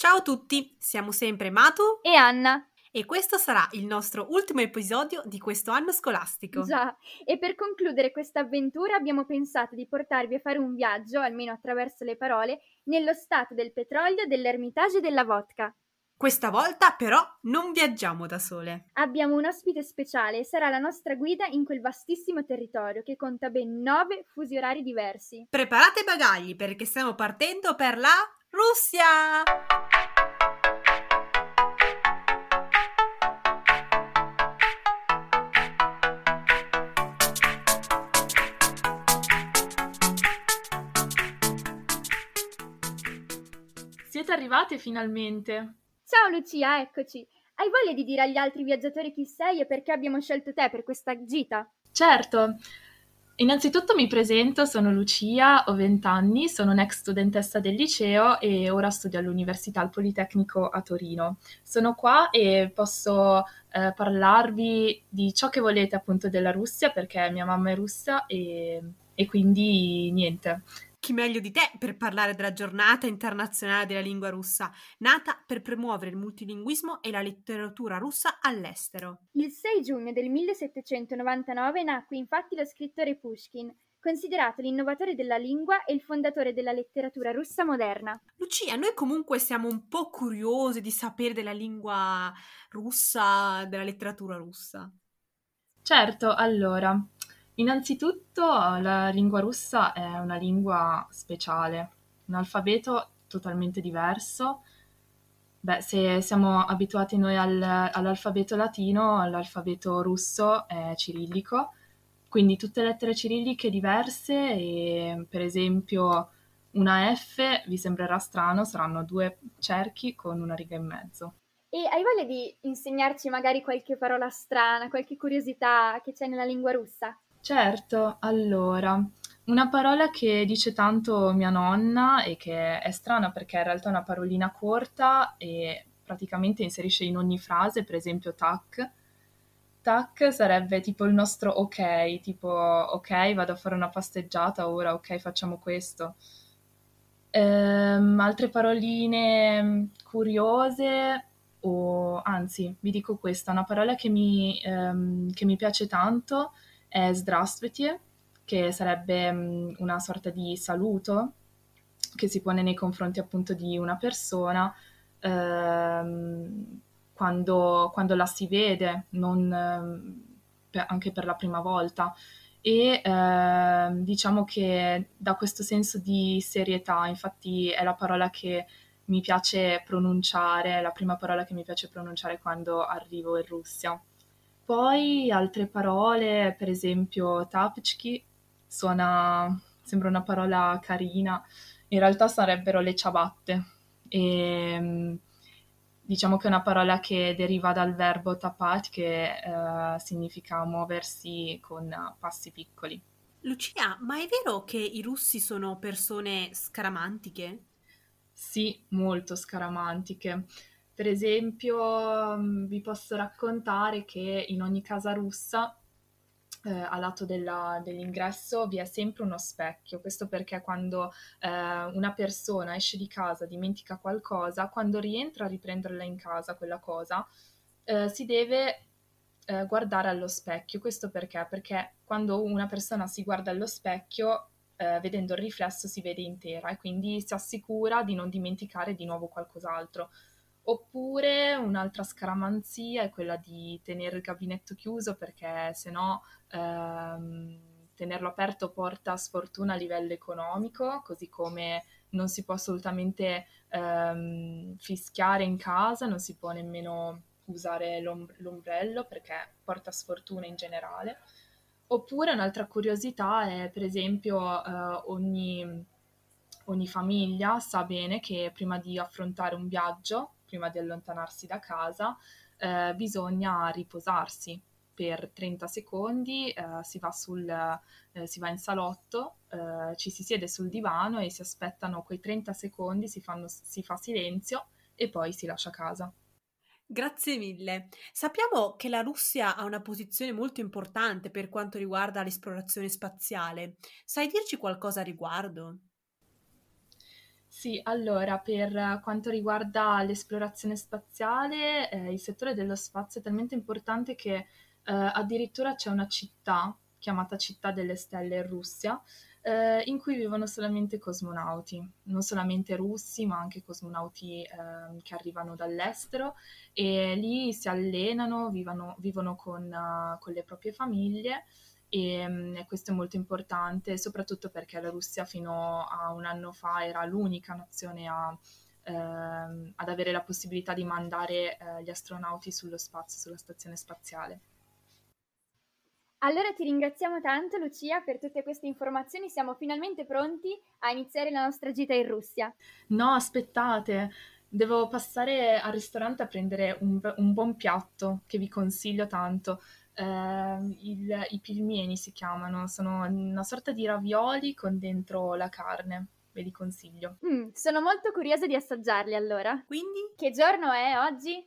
Ciao a tutti, siamo sempre Matu e Anna. E questo sarà il nostro ultimo episodio di questo anno scolastico. Già, e per concludere questa avventura abbiamo pensato di portarvi a fare un viaggio, almeno attraverso le parole, nello stato del petrolio, dell'ermitage e della vodka. Questa volta però non viaggiamo da sole. Abbiamo un ospite speciale e sarà la nostra guida in quel vastissimo territorio che conta ben nove fusi orari diversi. Preparate i bagagli perché stiamo partendo per la Russia! Siete arrivate finalmente! Ciao Lucia, eccoci. Hai voglia di dire agli altri viaggiatori chi sei e perché abbiamo scelto te per questa gita? Certo. Innanzitutto mi presento, sono Lucia, ho 20 anni, sono un'ex studentessa del liceo e ora studio all'Università al Politecnico a Torino. Sono qua e posso eh, parlarvi di ciò che volete appunto della Russia perché mia mamma è russa e, e quindi niente chi meglio di te per parlare della giornata internazionale della lingua russa, nata per promuovere il multilinguismo e la letteratura russa all'estero. Il 6 giugno del 1799 nacque infatti lo scrittore Pushkin, considerato l'innovatore della lingua e il fondatore della letteratura russa moderna. Lucia, noi comunque siamo un po' curiose di sapere della lingua russa, della letteratura russa. Certo, allora, Innanzitutto la lingua russa è una lingua speciale, un alfabeto totalmente diverso. Beh, se siamo abituati noi al, all'alfabeto latino, l'alfabeto russo è cirillico, quindi tutte lettere cirilliche diverse e per esempio una F vi sembrerà strano, saranno due cerchi con una riga in mezzo. E hai voglia di insegnarci magari qualche parola strana, qualche curiosità che c'è nella lingua russa? Certo, allora, una parola che dice tanto mia nonna e che è strana perché in realtà è una parolina corta e praticamente inserisce in ogni frase, per esempio tac. Tac sarebbe tipo il nostro ok, tipo ok, vado a fare una passeggiata ora, ok, facciamo questo. Ehm, altre paroline curiose, o anzi, vi dico questa, una parola che mi, ehm, che mi piace tanto è Zdravstvuyte, che sarebbe mm, una sorta di saluto che si pone nei confronti appunto di una persona ehm, quando, quando, la si vede, non, ehm, per, anche per la prima volta. E eh, diciamo che da questo senso di serietà, infatti è la parola che mi piace pronunciare, la prima parola che mi piace pronunciare quando arrivo in Russia. Poi altre parole, per esempio tapchki, suona, sembra una parola carina, in realtà sarebbero le ciabatte. E, ehm, diciamo che è una parola che deriva dal verbo tapat, che eh, significa muoversi con passi piccoli. Lucia, ma è vero che i russi sono persone scaramantiche? Sì, molto scaramantiche. Per esempio, vi posso raccontare che in ogni casa russa eh, a lato della, dell'ingresso vi è sempre uno specchio. Questo perché quando eh, una persona esce di casa, dimentica qualcosa, quando rientra a riprenderla in casa quella cosa, eh, si deve eh, guardare allo specchio. Questo perché? Perché quando una persona si guarda allo specchio, eh, vedendo il riflesso si vede intera e quindi si assicura di non dimenticare di nuovo qualcos'altro. Oppure un'altra scaramanzia è quella di tenere il gabinetto chiuso perché se no ehm, tenerlo aperto porta sfortuna a livello economico, così come non si può assolutamente ehm, fischiare in casa, non si può nemmeno usare l'om- l'ombrello perché porta sfortuna in generale. Oppure un'altra curiosità è per esempio eh, ogni, ogni famiglia sa bene che prima di affrontare un viaggio prima di allontanarsi da casa, eh, bisogna riposarsi per 30 secondi, eh, si, va sul, eh, si, va in salotto, eh, ci si siede sul divano e si aspettano quei 30 secondi, si, fanno, si fa silenzio e poi si lascia casa. Grazie mille. Sappiamo che la Russia ha una posizione molto importante per quanto riguarda l'esplorazione spaziale. Sai dirci qualcosa a riguardo? Sì, allora, per quanto riguarda l'esplorazione spaziale, eh, il settore dello spazio è talmente importante che eh, addirittura c'è una città chiamata Città delle Stelle in Russia, eh, in cui vivono solamente cosmonauti, non solamente russi, ma anche cosmonauti eh, che arrivano dall'estero e lì si allenano, vivono, vivono con, uh, con le proprie famiglie e, questo è molto importante, soprattutto perché la Russia fino a un anno fa era l'unica nazione a, ehm, ad avere la possibilità di mandare eh, gli astronauti sullo spazio, sulla stazione spaziale. Allora ti ringraziamo tanto Lucia per tutte queste informazioni, siamo finalmente pronti a iniziare la nostra gita in Russia. No, aspettate, devo passare al ristorante a prendere un, un buon piatto che vi consiglio tanto eh, il, i pilmieni si chiamano, sono una sorta di ravioli con dentro la carne, ve li consiglio. Mm, sono molto curiosa di assaggiarli allora. Quindi? Che giorno è oggi?